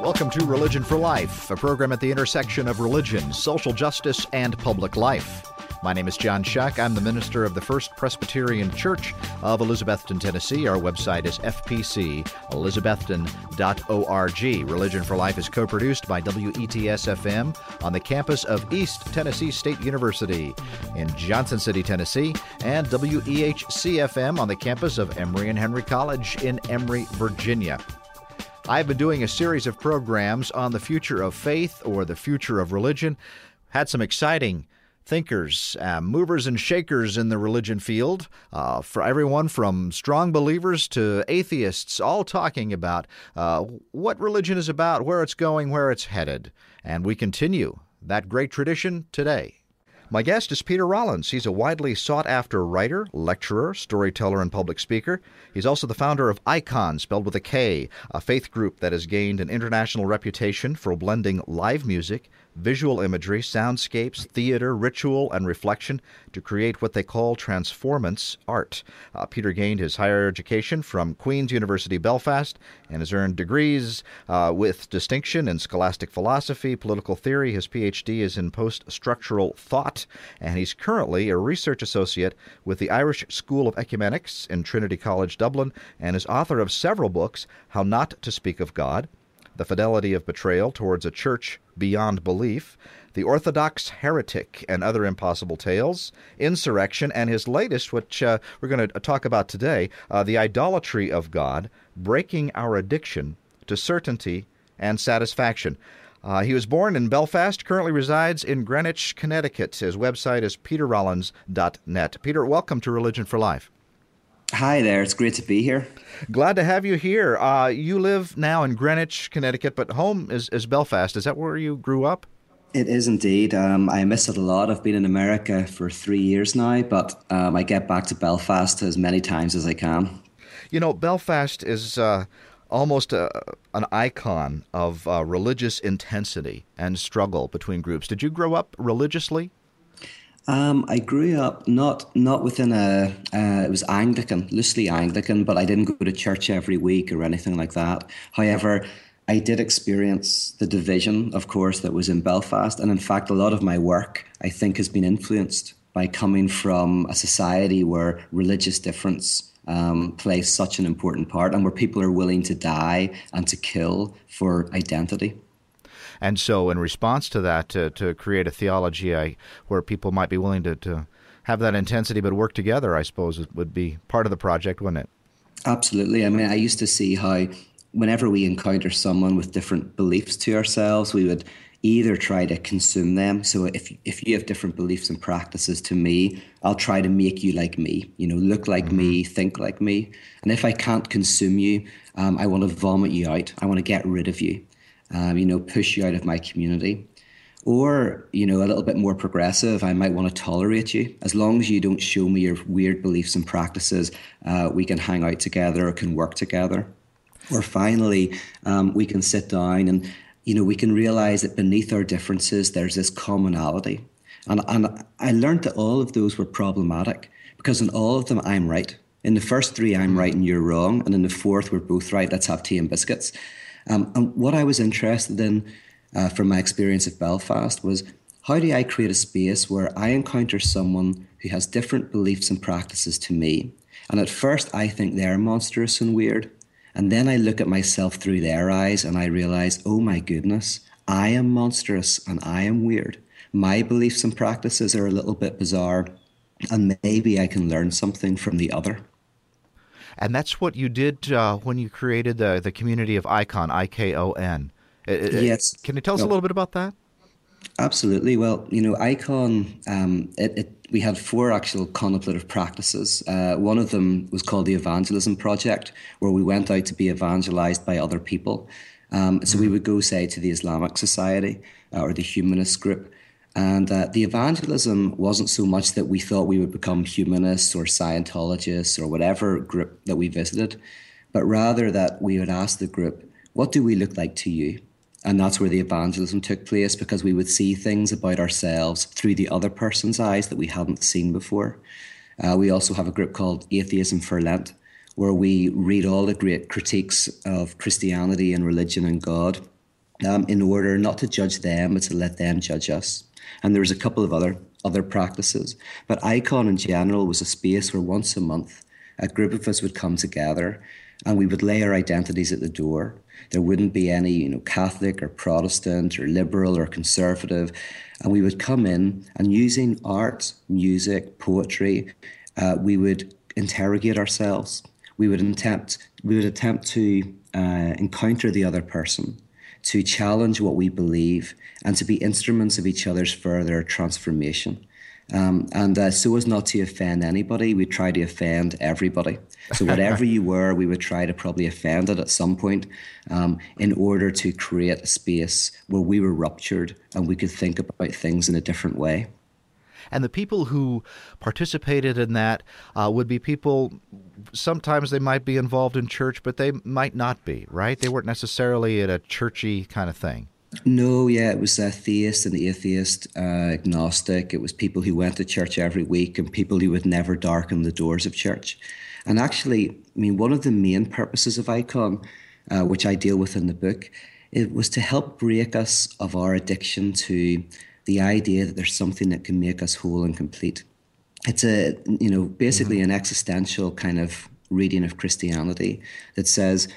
Welcome to Religion for Life, a program at the intersection of religion, social justice, and public life. My name is John Shuck. I'm the minister of the First Presbyterian Church of Elizabethton, Tennessee. Our website is fpcelizabethton.org. Religion for Life is co produced by WETS FM on the campus of East Tennessee State University in Johnson City, Tennessee, and WEHC FM on the campus of Emory and Henry College in Emory, Virginia. I've been doing a series of programs on the future of faith or the future of religion. Had some exciting thinkers, uh, movers and shakers in the religion field, uh, for everyone from strong believers to atheists, all talking about uh, what religion is about, where it's going, where it's headed. And we continue that great tradition today. My guest is Peter Rollins. He's a widely sought after writer, lecturer, storyteller, and public speaker. He's also the founder of Ikon, spelled with a K, a faith group that has gained an international reputation for blending live music, visual imagery, soundscapes, theater, ritual, and reflection to create what they call transformance art. Uh, Peter gained his higher education from Queen's University Belfast and has earned degrees uh, with distinction in scholastic philosophy, political theory. His PhD is in post structural thought, and he's currently a research associate with the Irish School of Ecumenics in Trinity College, Dublin, and is author of several books How Not to Speak of God the fidelity of betrayal towards a church beyond belief, the Orthodox heretic and other impossible tales, insurrection, and his latest, which uh, we're going to talk about today, uh, the idolatry of God, breaking our addiction to certainty and satisfaction. Uh, he was born in Belfast, currently resides in Greenwich, Connecticut. His website is peterrollins.net. Peter, welcome to Religion for Life. Hi there. It's great to be here. Glad to have you here. Uh, you live now in Greenwich, Connecticut, but home is, is Belfast. Is that where you grew up? It is indeed. Um, I miss it a lot. I've been in America for three years now, but um, I get back to Belfast as many times as I can. You know, Belfast is uh, almost a, an icon of uh, religious intensity and struggle between groups. Did you grow up religiously? Um, I grew up not not within a uh, it was Anglican, loosely Anglican, but I didn't go to church every week or anything like that. However, I did experience the division, of course, that was in Belfast, and in fact, a lot of my work I think has been influenced by coming from a society where religious difference um, plays such an important part, and where people are willing to die and to kill for identity. And so, in response to that, to, to create a theology I, where people might be willing to, to have that intensity but work together, I suppose, would be part of the project, wouldn't it? Absolutely. I mean, I used to see how whenever we encounter someone with different beliefs to ourselves, we would either try to consume them. So if if you have different beliefs and practices to me, I'll try to make you like me. You know, look like mm-hmm. me, think like me. And if I can't consume you, um, I want to vomit you out. I want to get rid of you um, you know, push you out of my community. Or, you know, a little bit more progressive, I might want to tolerate you. As long as you don't show me your weird beliefs and practices, uh, we can hang out together or can work together. Or finally, um, we can sit down and, you know, we can realize that beneath our differences, there's this commonality. And, and I learned that all of those were problematic because in all of them, I'm right. In the first three, I'm right and you're wrong. And in the fourth, we're both right. Let's have tea and biscuits. Um, and what I was interested in uh, from my experience of Belfast was how do I create a space where I encounter someone who has different beliefs and practices to me? And at first, I think they're monstrous and weird. And then I look at myself through their eyes and I realize, oh my goodness, I am monstrous and I am weird. My beliefs and practices are a little bit bizarre, and maybe I can learn something from the other. And that's what you did uh, when you created the, the community of Ikon, I K O N. Yes. Can you tell us no. a little bit about that? Absolutely. Well, you know, Ikon, um, it, it, we had four actual contemplative practices. Uh, one of them was called the Evangelism Project, where we went out to be evangelized by other people. Um, so we mm-hmm. would go, say, to the Islamic Society uh, or the Humanist Group, and uh, the evangelism wasn't so much that we thought we would become humanists or Scientologists or whatever group that we visited, but rather that we would ask the group, What do we look like to you? And that's where the evangelism took place because we would see things about ourselves through the other person's eyes that we hadn't seen before. Uh, we also have a group called Atheism for Lent, where we read all the great critiques of Christianity and religion and God um, in order not to judge them, but to let them judge us. And there was a couple of other other practices. But Ikon in general was a space where once a month a group of us would come together and we would lay our identities at the door. There wouldn't be any, you know, Catholic or Protestant or liberal or conservative. And we would come in and using art, music, poetry, uh, we would interrogate ourselves. We would attempt we would attempt to uh, encounter the other person, to challenge what we believe, and to be instruments of each other's further transformation. Um, and uh, so as not to offend anybody, we try to offend everybody. So whatever you were, we would try to probably offend it at some point um, in order to create a space where we were ruptured and we could think about things in a different way. And the people who participated in that uh, would be people, sometimes they might be involved in church, but they might not be, right? They weren't necessarily at a churchy kind of thing. No, yeah, it was a theist and atheist, uh, agnostic. It was people who went to church every week and people who would never darken the doors of church. And actually, I mean, one of the main purposes of Ikon, uh, which I deal with in the book, it was to help break us of our addiction to the idea that there's something that can make us whole and complete. It's a, you know, basically mm-hmm. an existential kind of reading of Christianity that says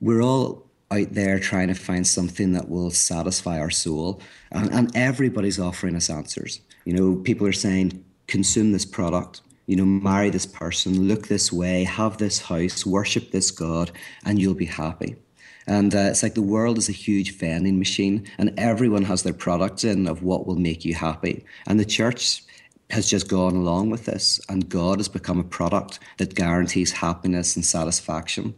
we're all out there trying to find something that will satisfy our soul, and, and everybody's offering us answers. You know, people are saying, consume this product, you know, marry this person, look this way, have this house, worship this God, and you'll be happy. And uh, it's like the world is a huge vending machine, and everyone has their products in of what will make you happy. And the church has just gone along with this, and God has become a product that guarantees happiness and satisfaction.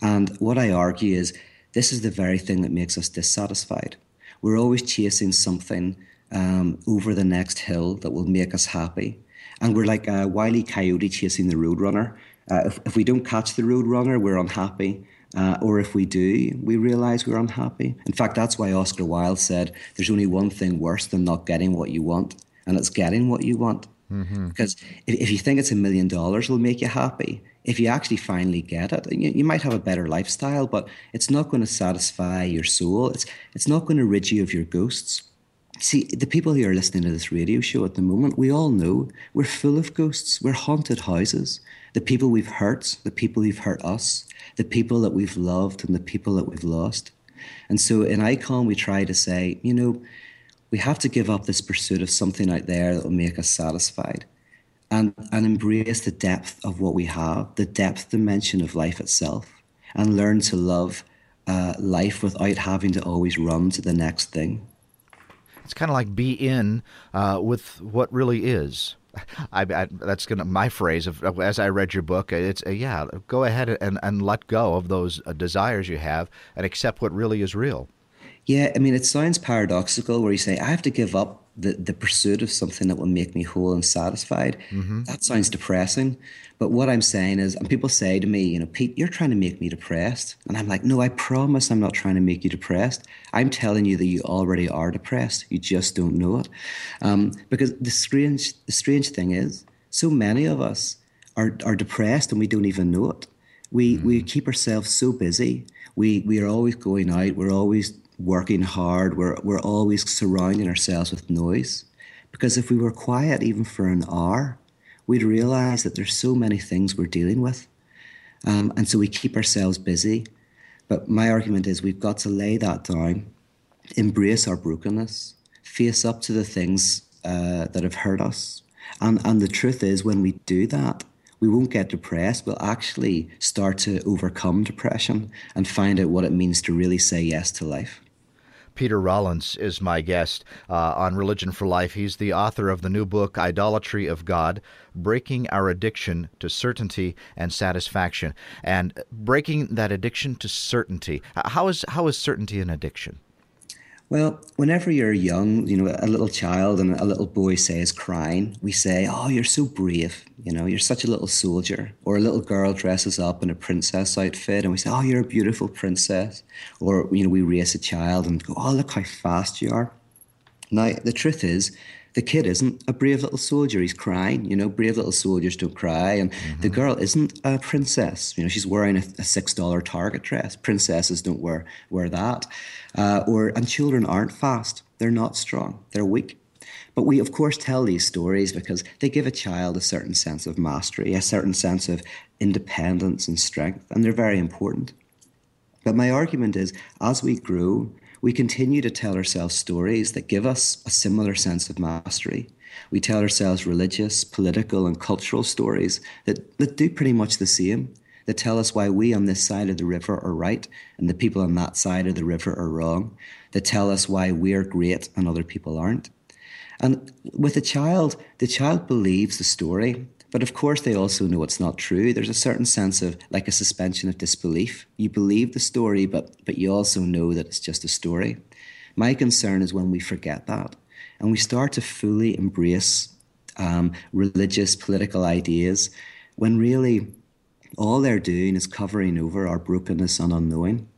And what I argue is this is the very thing that makes us dissatisfied. We're always chasing something um, over the next hill that will make us happy. And we're like a wily coyote chasing the roadrunner. Uh, if, if we don't catch the roadrunner, we're unhappy. Uh, or if we do, we realize we're unhappy. In fact, that's why Oscar Wilde said there's only one thing worse than not getting what you want, and it's getting what you want. Mm-hmm. Because if, if you think it's a million dollars will make you happy, if you actually finally get it, you, you might have a better lifestyle, but it's not going to satisfy your soul. It's it's not going to rid you of your ghosts. See, the people who are listening to this radio show at the moment, we all know we're full of ghosts. We're haunted houses. The people we've hurt, the people who've hurt us, the people that we've loved, and the people that we've lost. And so in Ikon, we try to say, you know, we have to give up this pursuit of something out there that will make us satisfied and, and embrace the depth of what we have, the depth dimension of life itself, and learn to love uh, life without having to always run to the next thing. It's kind of like be in uh, with what really is. I, I, that's gonna my phrase of, of, as I read your book. It's uh, yeah, go ahead and, and let go of those uh, desires you have and accept what really is real. Yeah, I mean, it sounds paradoxical where you say, I have to give up the, the pursuit of something that will make me whole and satisfied. Mm-hmm. That sounds depressing. But what I'm saying is, and people say to me, you know, Pete, you're trying to make me depressed. And I'm like, no, I promise I'm not trying to make you depressed. I'm telling you that you already are depressed. You just don't know it. Um, because the strange, the strange thing is, so many of us are, are depressed and we don't even know it. We, mm. we keep ourselves so busy. We, we are always going out. We're always working hard, we're, we're always surrounding ourselves with noise. Because if we were quiet even for an hour, we'd realize that there's so many things we're dealing with. Um, and so we keep ourselves busy. But my argument is we've got to lay that down, embrace our brokenness, face up to the things uh, that have hurt us. And, and the truth is, when we do that, we won't get depressed. We'll actually start to overcome depression and find out what it means to really say yes to life. Peter Rollins is my guest uh, on Religion for Life. He's the author of the new book, Idolatry of God Breaking Our Addiction to Certainty and Satisfaction. And breaking that addiction to certainty. How is, how is certainty an addiction? Well, whenever you're young, you know, a little child and a little boy says crying, we say, Oh, you're so brave. You know, you're such a little soldier. Or a little girl dresses up in a princess outfit and we say, Oh, you're a beautiful princess. Or, you know, we race a child and go, Oh, look how fast you are. Now, the truth is, the kid isn't a brave little soldier. He's crying. You know, brave little soldiers don't cry. And mm-hmm. the girl isn't a princess. You know, she's wearing a, a six dollar Target dress. Princesses don't wear wear that. Uh, or and children aren't fast. They're not strong. They're weak. But we, of course, tell these stories because they give a child a certain sense of mastery, a certain sense of independence and strength, and they're very important. But my argument is, as we grow, we continue to tell ourselves stories that give us a similar sense of mastery. We tell ourselves religious, political, and cultural stories that, that do pretty much the same, that tell us why we on this side of the river are right and the people on that side of the river are wrong, that tell us why we're great and other people aren't. And with a child, the child believes the story but of course, they also know it's not true. There's a certain sense of like a suspension of disbelief. You believe the story, but, but you also know that it's just a story. My concern is when we forget that and we start to fully embrace um, religious, political ideas when really all they're doing is covering over our brokenness and unknowing.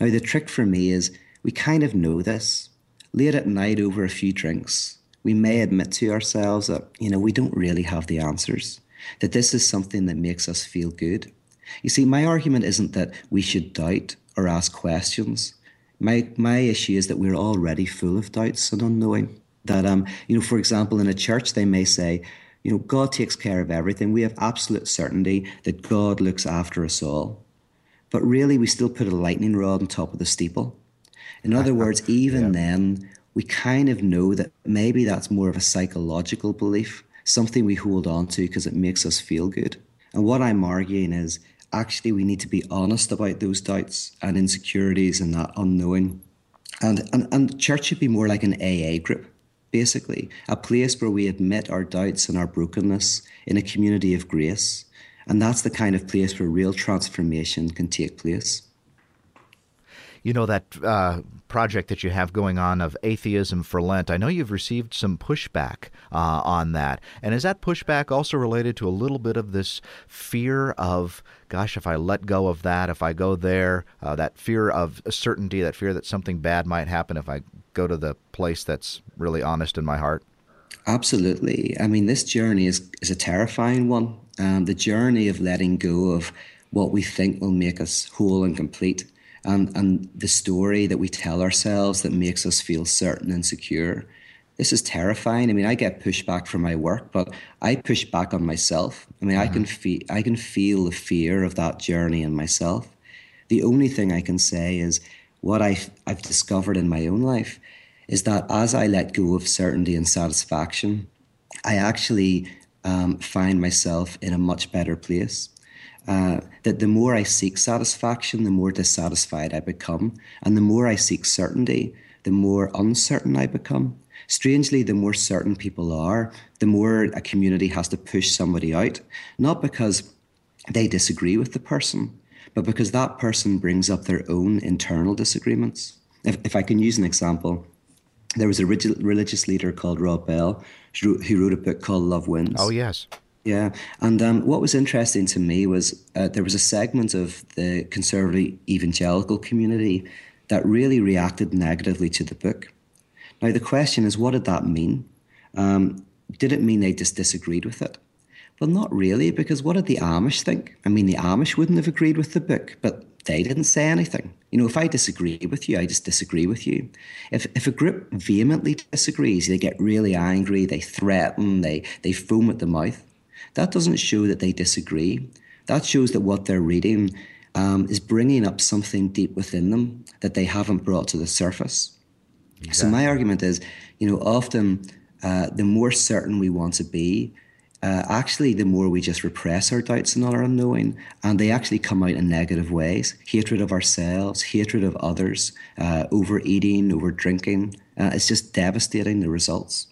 Now, the trick for me is we kind of know this. Late at night over a few drinks, we may admit to ourselves that, you know, we don't really have the answers, that this is something that makes us feel good. You see, my argument isn't that we should doubt or ask questions. My, my issue is that we're already full of doubts and unknowing. That, um, you know, for example, in a church, they may say, you know, God takes care of everything. We have absolute certainty that God looks after us all. But really, we still put a lightning rod on top of the steeple. In other words, even yeah. then, we kind of know that maybe that's more of a psychological belief, something we hold on to because it makes us feel good. And what I'm arguing is actually we need to be honest about those doubts and insecurities and that unknowing. And, and, and church should be more like an AA group, basically, a place where we admit our doubts and our brokenness in a community of grace. And that's the kind of place where real transformation can take place you know that uh, project that you have going on of atheism for Lent. I know you've received some pushback uh, on that, and is that pushback also related to a little bit of this fear of, gosh, if I let go of that, if I go there, uh, that fear of certainty, that fear that something bad might happen if I go to the place that's really honest in my heart. Absolutely. I mean, this journey is is a terrifying one. Um, the journey of letting go of what we think will make us whole and complete and, and the story that we tell ourselves that makes us feel certain and secure. This is terrifying. I mean, I get pushback from my work, but I push back on myself. I mean, mm-hmm. I can feel I can feel the fear of that journey in myself. The only thing I can say is what I've, I've discovered in my own life is that as I let go of certainty and satisfaction, I actually um, find myself in a much better place. Uh, that the more I seek satisfaction, the more dissatisfied I become. And the more I seek certainty, the more uncertain I become. Strangely, the more certain people are, the more a community has to push somebody out, not because they disagree with the person, but because that person brings up their own internal disagreements. If, if I can use an example, there was a religious leader called Rob Bell who wrote a book called Love Wins. Oh, yes. Yeah, and um, what was interesting to me was uh, there was a segment of the conservative evangelical community that really reacted negatively to the book. Now, the question is, what did that mean? Um, did it mean they just disagreed with it? Well, not really, because what did the Amish think? I mean, the Amish wouldn't have agreed with the book, but they didn't say anything. You know, if I disagree with you, I just disagree with you. If if a group vehemently disagrees, they get really angry, they threaten, they they foam at the mouth that doesn't show that they disagree. That shows that what they're reading um, is bringing up something deep within them that they haven't brought to the surface. Exactly. So my argument is, you know, often uh, the more certain we want to be, uh, actually, the more we just repress our doubts and our unknowing, and they actually come out in negative ways hatred of ourselves, hatred of others, uh, overeating, over drinking. Uh, it's just devastating the results.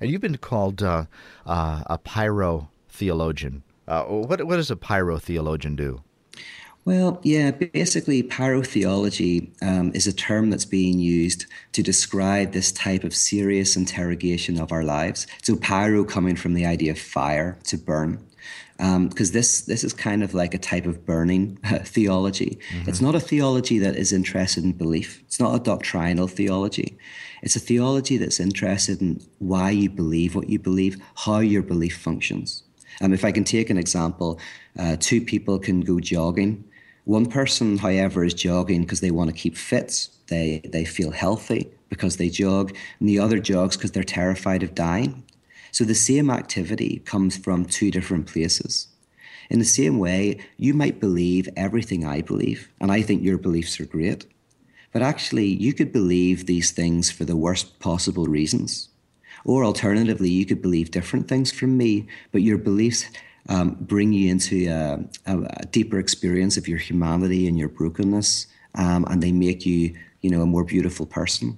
And you've been called uh, uh, a pyro theologian. Uh, what, what does a pyro theologian do? Well, yeah, basically, pyrotheology um, is a term that's being used to describe this type of serious interrogation of our lives. So, pyro coming from the idea of fire, to burn. Because um, this this is kind of like a type of burning theology. Mm-hmm. It's not a theology that is interested in belief. It's not a doctrinal theology. It's a theology that's interested in why you believe what you believe, how your belief functions. Um, if I can take an example, uh, two people can go jogging. One person, however, is jogging because they want to keep fit. They they feel healthy because they jog, and the other jogs because they're terrified of dying. So the same activity comes from two different places. In the same way, you might believe everything I believe, and I think your beliefs are great. But actually, you could believe these things for the worst possible reasons. Or alternatively, you could believe different things from me, but your beliefs um, bring you into a, a, deeper experience of your humanity and your brokenness, um, and they make you, you know, a more beautiful person.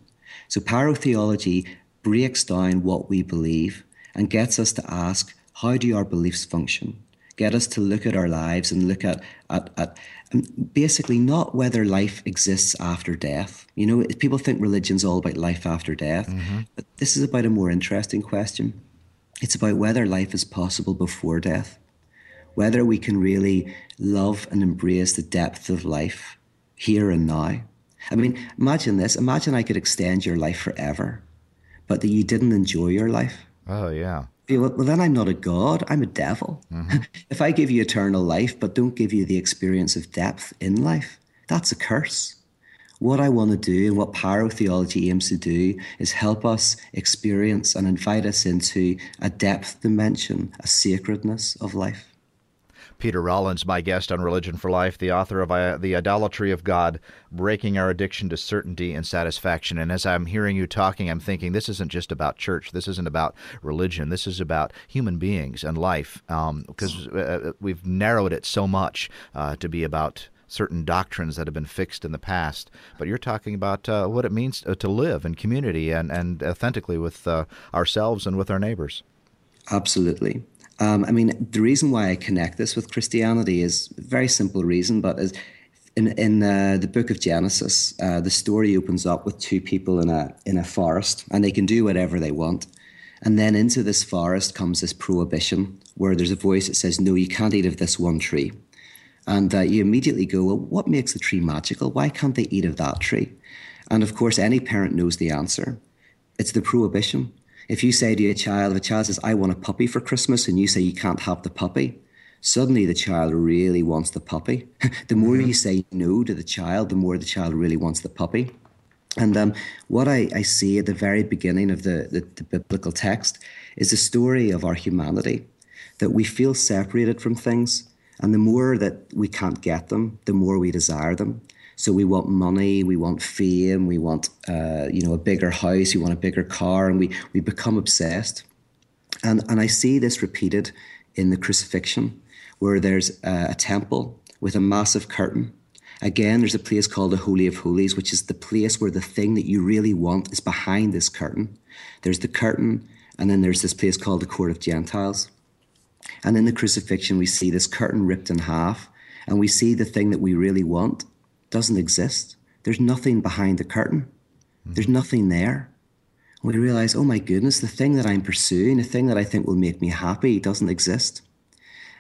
So pyrotheology breaks down what we believe and gets us to ask, how do our beliefs function? Get us to look at our lives and look at, at, at basically not whether life exists after death. You know, people think religion's all about life after death, mm-hmm. but this is about a more interesting question. It's about whether life is possible before death, whether we can really love and embrace the depth of life here and now. I mean, imagine this. Imagine I could extend your life forever, but that you didn't enjoy your life. Oh, yeah. Well, then I'm not a god, I'm a devil. Mm-hmm. if I give you eternal life, but don't give you the experience of depth in life, that's a curse. What I want to do and what pyrotheology aims to do is help us experience and invite us into a depth dimension, a sacredness of life. Peter Rollins, my guest on Religion for Life, the author of uh, The Idolatry of God, Breaking Our Addiction to Certainty and Satisfaction. And as I'm hearing you talking, I'm thinking this isn't just about church. This isn't about religion. This is about human beings and life because um, uh, uh, we've narrowed it so much uh, to be about certain doctrines that have been fixed in the past. But you're talking about uh, what it means to live in community and, and authentically with uh, ourselves and with our neighbors. Absolutely. Um, I mean, the reason why I connect this with Christianity is a very simple reason, but is in in uh, the book of Genesis, uh, the story opens up with two people in a in a forest, and they can do whatever they want. And then into this forest comes this prohibition, where there's a voice that says, "No, you can't eat of this one tree." And uh, you immediately go, "Well, what makes the tree magical? Why can't they eat of that tree?" And of course, any parent knows the answer. It's the prohibition. If you say to a child, if a child says, I want a puppy for Christmas, and you say you can't have the puppy, suddenly the child really wants the puppy. the more mm-hmm. you say no to the child, the more the child really wants the puppy. And um, what I, I, see at the very beginning of the, the, the biblical text is the story of our humanity, that we feel separated from things. And the more that we can't get them, the more we desire them. So we want money, we want fame, we want uh, you know a bigger house, we want a bigger car, and we we become obsessed. And and I see this repeated in the crucifixion, where there's a, a temple with a massive curtain. Again, there's a place called the Holy of Holies, which is the place where the thing that you really want is behind this curtain. There's the curtain, and then there's this place called the Court of Gentiles. And in the crucifixion, we see this curtain ripped in half, and we see the thing that we really want doesn't exist. There's nothing behind the curtain. There's nothing there. And we realize, oh my goodness, the thing that I'm pursuing, the thing that I think will make me happy, doesn't exist.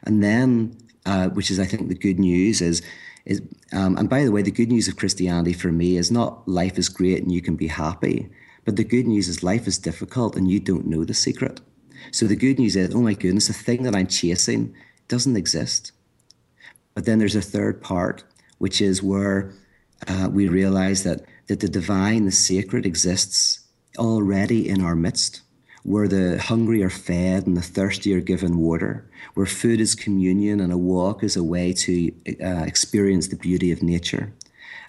And then, uh, which is, I think, the good news is, is um, and by the way, the good news of Christianity for me is not life is great and you can be happy, but the good news is life is difficult and you don't know the secret. So the good news is, oh my goodness, the thing that I'm chasing doesn't exist. But then there's a third part, which is where uh, we realize that, that the divine, the sacred, exists already in our midst, where the hungry are fed and the thirsty are given water, where food is communion and a walk is a way to uh, experience the beauty of nature.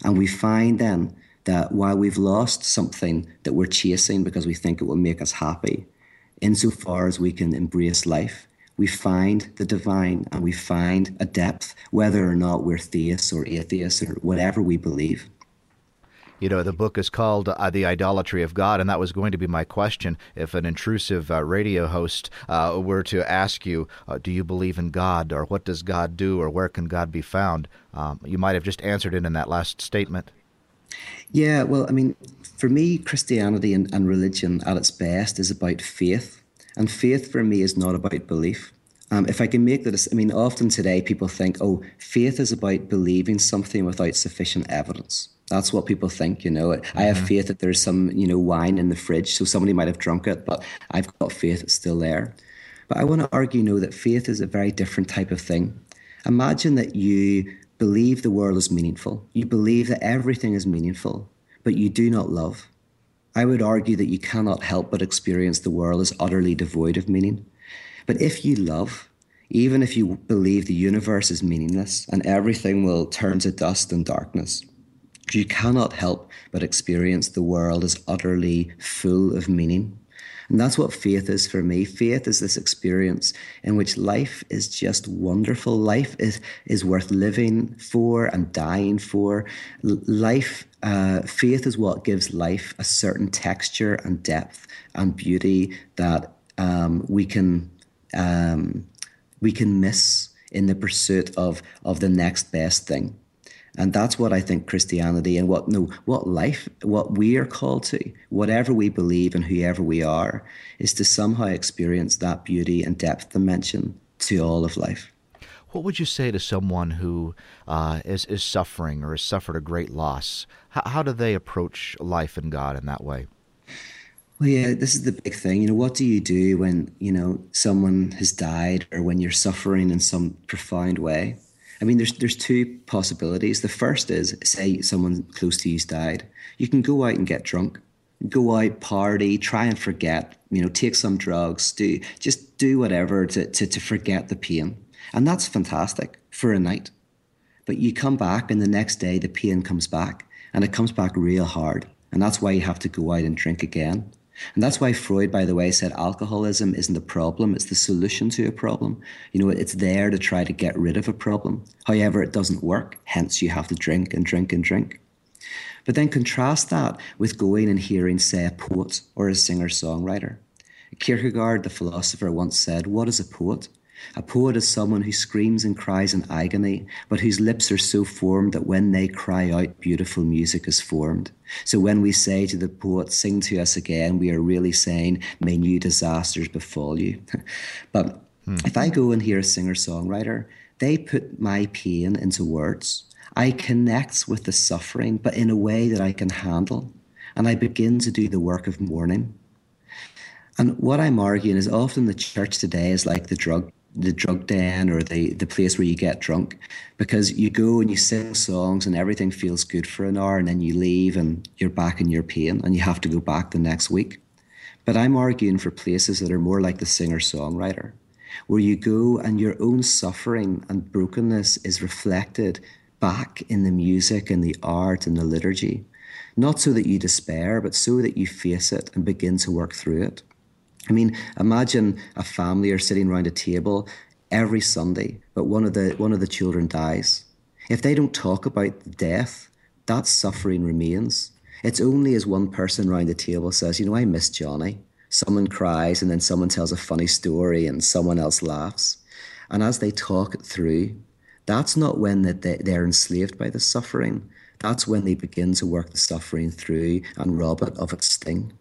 And we find then that while we've lost something that we're chasing because we think it will make us happy, insofar as we can embrace life, we find the divine and we find a depth, whether or not we're theists or atheists or whatever we believe. You know, the book is called uh, The Idolatry of God, and that was going to be my question. If an intrusive uh, radio host uh, were to ask you, uh, Do you believe in God, or what does God do, or where can God be found? Um, you might have just answered it in that last statement. Yeah, well, I mean, for me, Christianity and, and religion at its best is about faith and faith for me is not about belief. Um, if I can make this, I mean, often today people think, oh, faith is about believing something without sufficient evidence. That's what people think, you know. Mm-hmm. I have mm-hmm. faith that there's some, you know, wine in the fridge, so somebody might have drunk it, but I've got faith it's still there. But I want to argue, you know, that faith is a very different type of thing. Imagine that you believe the world is meaningful, you believe that everything is meaningful, but you do not love. I would argue that you cannot help but experience the world as utterly devoid of meaning. But if you love, even if you believe the universe is meaningless and everything will turn to dust and darkness, you cannot help but experience the world as utterly full of meaning. And that's what faith is for me. Faith is this experience in which life is just wonderful. Life is, is worth living for and dying for. Life, uh, faith is what gives life a certain texture and depth and beauty that um, we can um, we can miss in the pursuit of of the next best thing. And that's what I think Christianity and what no what life what we are called to, whatever we believe and whoever we are, is to somehow experience that beauty and depth dimension to all of life. What would you say to someone who uh, is is suffering or has suffered a great loss? How, how do they approach life and God in that way? Well, yeah, this is the big thing. You know, what do you do when you know someone has died or when you're suffering in some profound way? I mean, there's there's two possibilities. The first is, say, someone close to you's died. You can go out and get drunk, go out, party, try and forget. You know, take some drugs, do just do whatever to to, to forget the pain, and that's fantastic for a night. But you come back, and the next day the pain comes back, and it comes back real hard, and that's why you have to go out and drink again. And that's why Freud, by the way, said alcoholism isn't the problem, it's the solution to a problem. You know, it's there to try to get rid of a problem. However, it doesn't work, hence, you have to drink and drink and drink. But then contrast that with going and hearing, say, a poet or a singer songwriter. Kierkegaard, the philosopher, once said, What is a poet? A poet is someone who screams and cries in agony, but whose lips are so formed that when they cry out, beautiful music is formed. So when we say to the poet, Sing to us again, we are really saying, May new disasters befall you. but hmm. if I go and hear a singer songwriter, they put my pain into words. I connect with the suffering, but in a way that I can handle. And I begin to do the work of mourning. And what I'm arguing is often the church today is like the drug the drug den or the, the place where you get drunk because you go and you sing songs and everything feels good for an hour and then you leave and you're back in your pain and you have to go back the next week. But I'm arguing for places that are more like the singer songwriter, where you go and your own suffering and brokenness is reflected back in the music and the art and the liturgy. Not so that you despair, but so that you face it and begin to work through it. I mean, imagine a family are sitting around a table every Sunday, but one of the one of the children dies. If they don't talk about death, that suffering remains. It's only as one person around the table says, "You know, I miss Johnny." Someone cries, and then someone tells a funny story, and someone else laughs. And as they talk it through, that's not when that they're enslaved by the suffering. That's when they begin to work the suffering through and rob it of its sting.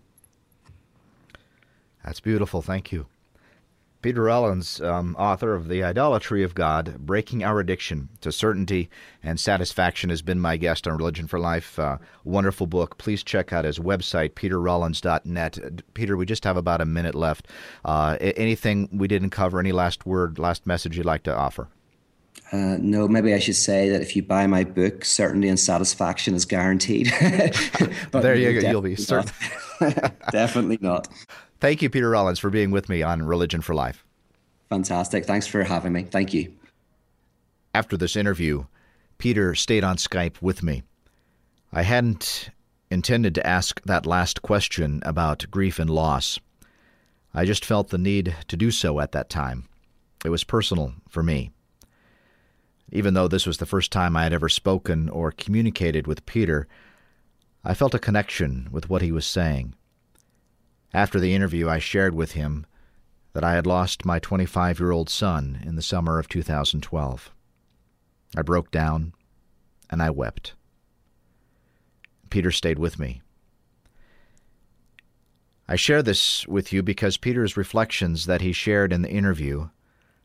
That's beautiful. Thank you. Peter Rollins, um, author of The Idolatry of God Breaking Our Addiction to Certainty and Satisfaction, has been my guest on Religion for Life. Uh, wonderful book. Please check out his website, peterrollins.net. Peter, we just have about a minute left. Uh, anything we didn't cover? Any last word, last message you'd like to offer? Uh, no, maybe I should say that if you buy my book, certainty and satisfaction is guaranteed. there you go. You'll be certain. definitely not. Thank you, Peter Rollins, for being with me on Religion for Life. Fantastic. Thanks for having me. Thank you. After this interview, Peter stayed on Skype with me. I hadn't intended to ask that last question about grief and loss. I just felt the need to do so at that time. It was personal for me. Even though this was the first time I had ever spoken or communicated with Peter, I felt a connection with what he was saying. After the interview, I shared with him that I had lost my 25 year old son in the summer of 2012. I broke down and I wept. Peter stayed with me. I share this with you because Peter's reflections that he shared in the interview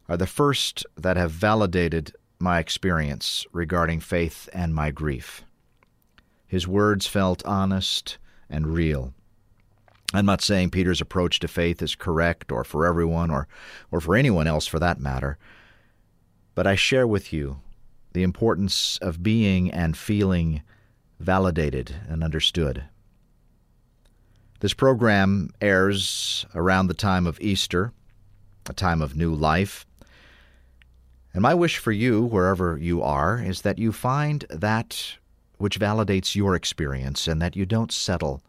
are the first that have validated my experience regarding faith and my grief. His words felt honest and real. I'm not saying Peter's approach to faith is correct or for everyone or, or for anyone else for that matter, but I share with you the importance of being and feeling validated and understood. This program airs around the time of Easter, a time of new life. And my wish for you, wherever you are, is that you find that which validates your experience and that you don't settle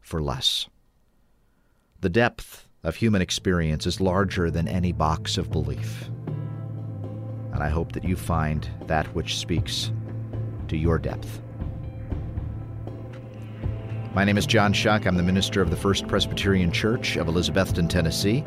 for less. The depth of human experience is larger than any box of belief. And I hope that you find that which speaks to your depth. My name is John Shuck. I'm the minister of the First Presbyterian Church of Elizabethton, Tennessee.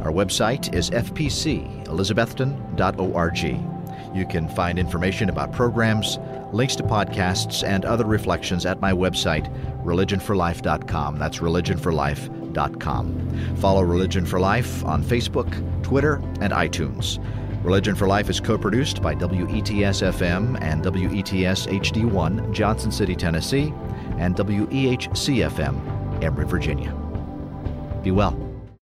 Our website is fpcelizabethton.org. You can find information about programs, links to podcasts, and other reflections at my website, religionforlife.com. That's religionforlife.com. Follow Religion for Life on Facebook, Twitter, and iTunes. Religion for Life is co produced by WETS FM and WETS HD1, Johnson City, Tennessee and WEHC FM, Emory, Virginia. Be well.